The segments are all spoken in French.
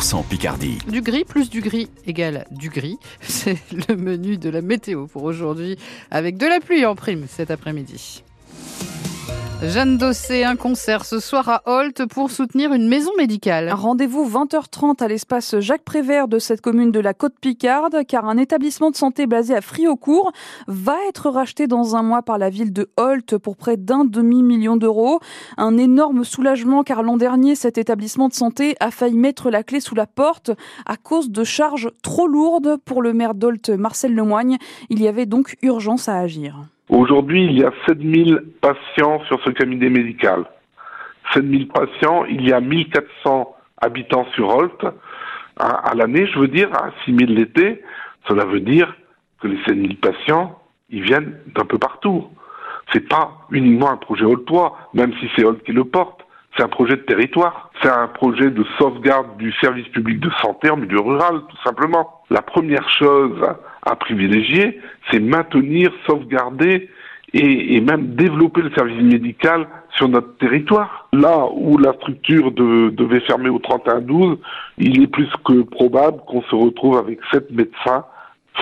100% Picardie. Du gris plus du gris égale du gris. C'est le menu de la météo pour aujourd'hui avec de la pluie en prime cet après-midi. Jeanne Dossé, un concert ce soir à Holt pour soutenir une maison médicale. Rendez-vous 20h30 à l'espace Jacques Prévert de cette commune de la Côte-Picarde, car un établissement de santé basé à Friocourt va être racheté dans un mois par la ville de Holt pour près d'un demi-million d'euros. Un énorme soulagement, car l'an dernier, cet établissement de santé a failli mettre la clé sous la porte à cause de charges trop lourdes pour le maire d'Holt, Marcel Lemoigne. Il y avait donc urgence à agir. Aujourd'hui, il y a 7000 patients sur ce cabinet médical. 7000 patients, il y a 1400 habitants sur Holt. À, l'année, je veux dire, à 6000 l'été, cela veut dire que les 7000 patients, ils viennent d'un peu partout. C'est pas uniquement un projet Holtois, même si c'est Holt qui le porte. C'est un projet de territoire. C'est un projet de sauvegarde du service public de santé en milieu rural, tout simplement. La première chose à privilégier, c'est maintenir, sauvegarder et, même développer le service médical sur notre territoire. Là où la structure devait fermer au 31-12, il est plus que probable qu'on se retrouve avec sept médecins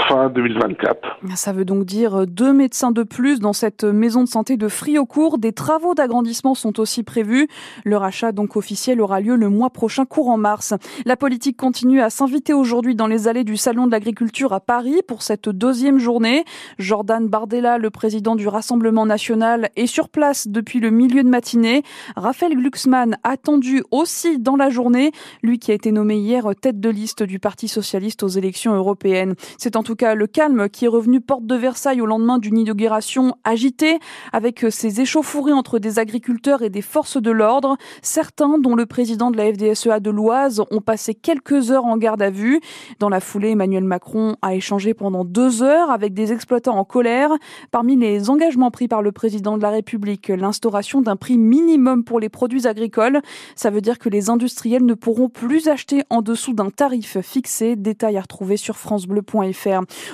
fin 2024. Ça veut donc dire deux médecins de plus dans cette maison de santé de Friocourt. Des travaux d'agrandissement sont aussi prévus. Le rachat donc officiel aura lieu le mois prochain, courant mars. La politique continue à s'inviter aujourd'hui dans les allées du Salon de l'agriculture à Paris pour cette deuxième journée. Jordan Bardella, le président du Rassemblement national, est sur place depuis le milieu de matinée. Raphaël Glucksmann attendu aussi dans la journée, lui qui a été nommé hier tête de liste du Parti socialiste aux élections européennes. C'est en tout cas le calme qui est revenu porte de Versailles au lendemain d'une inauguration agitée, avec ces échauffourées entre des agriculteurs et des forces de l'ordre. Certains, dont le président de la FDSEA de l'Oise, ont passé quelques heures en garde à vue. Dans la foulée, Emmanuel Macron a échangé pendant deux heures avec des exploitants en colère. Parmi les engagements pris par le président de la République, l'instauration d'un prix minimum pour les produits agricoles. Ça veut dire que les industriels ne pourront plus acheter en dessous d'un tarif fixé. Détail à retrouver sur francebleu.fr.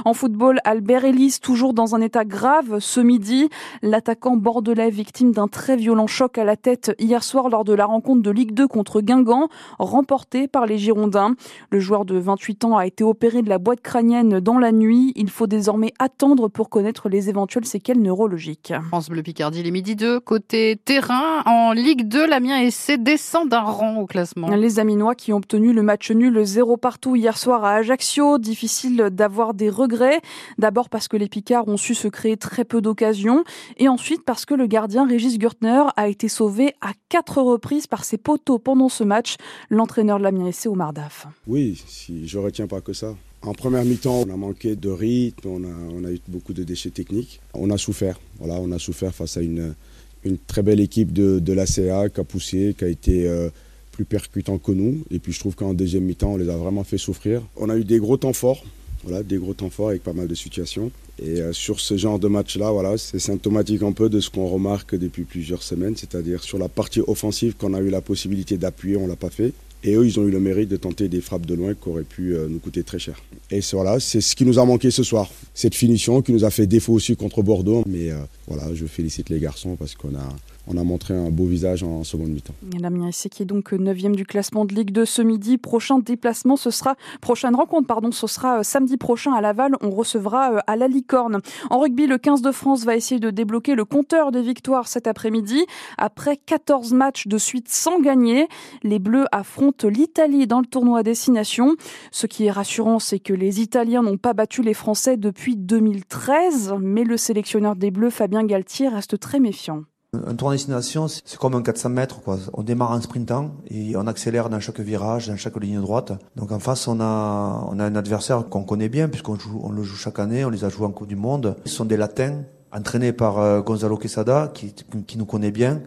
En football, Albert Ellis, toujours dans un état grave ce midi. L'attaquant bordelais, victime d'un très violent choc à la tête hier soir lors de la rencontre de Ligue 2 contre Guingamp, remportée par les Girondins. Le joueur de 28 ans a été opéré de la boîte crânienne dans la nuit. Il faut désormais attendre pour connaître les éventuelles séquelles neurologiques. France Bleu Picardie, les midi 2. Côté terrain, en Ligue 2, l'Amiens SC descend d'un rang au classement. Les Aminois qui ont obtenu le match nul 0 partout hier soir à Ajaccio. Difficile d'avoir des regrets. D'abord parce que les Picards ont su se créer très peu d'occasions et ensuite parce que le gardien Régis Gürtner a été sauvé à quatre reprises par ses poteaux pendant ce match, l'entraîneur de l'Amiens SC Omar Daf. Oui, si je retiens pas que ça. En première mi-temps, on a manqué de rythme, on a, eu beaucoup de déchets techniques. On a souffert. Voilà, on a souffert face à une, une très belle équipe de, de l'ACA qui a poussé, qui a été euh, plus percutant que nous. Et puis je trouve qu'en deuxième mi-temps, on les a vraiment fait souffrir. On a eu des gros temps forts. Voilà, des gros temps forts avec pas mal de situations. Et euh, sur ce genre de match-là, voilà, c'est symptomatique un peu de ce qu'on remarque depuis plusieurs semaines, c'est-à-dire sur la partie offensive qu'on a eu la possibilité d'appuyer, on l'a pas fait. Et eux, ils ont eu le mérite de tenter des frappes de loin qui auraient pu euh, nous coûter très cher. Et voilà, c'est ce qui nous a manqué ce soir. Cette finition qui nous a fait défaut aussi contre Bordeaux. Mais euh, voilà, je félicite les garçons parce qu'on a, on a montré un beau visage en seconde mi-temps. L'Amiens SC qui est donc 9e du classement de Ligue 2 ce midi. Prochain déplacement, ce sera, prochaine rencontre, pardon, ce sera euh, samedi prochain à Laval. On recevra euh, à la Licorne. En rugby, le 15 de France va essayer de débloquer le compteur des victoires cet après-midi. Après 14 matchs de suite sans gagner, les Bleus affrontent l'Italie dans le tournoi Destination. Ce qui est rassurant, c'est que les Italiens n'ont pas battu les Français depuis 2013, mais le sélectionneur des Bleus, Fabien Galtier, reste très méfiant. Un tour destination, c'est comme un 400 mètres. On démarre en sprintant et on accélère dans chaque virage, dans chaque ligne droite. Donc en face, on a, un adversaire qu'on connaît bien puisqu'on joue, le joue chaque année. On les a joués en Coupe du Monde. Ils sont des Latins entraînés par euh, Gonzalo Quesada, qui, nous connaît bien.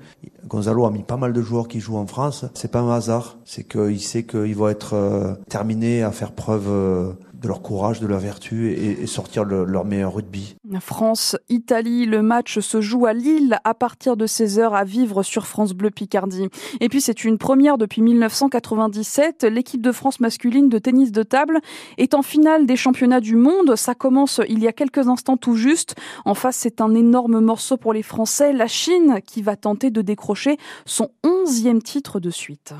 Gonzalo a mis pas mal de joueurs qui jouent en France. C'est pas un hasard. C'est qu'il sait qu'ils vont être euh, terminés à faire preuve euh, de leur courage, de leur vertu et, sortir leur meilleur rugby. France, Italie, le match se joue à Lille à partir de 16h à vivre sur France Bleu Picardie. Et puis c'est une première depuis 1997. L'équipe de France masculine de tennis de table est en finale des championnats du monde. Ça commence il y a quelques instants tout juste. En face, c'est un énorme morceau pour les Français. La Chine qui va tenter de décrocher son onzième titre de suite.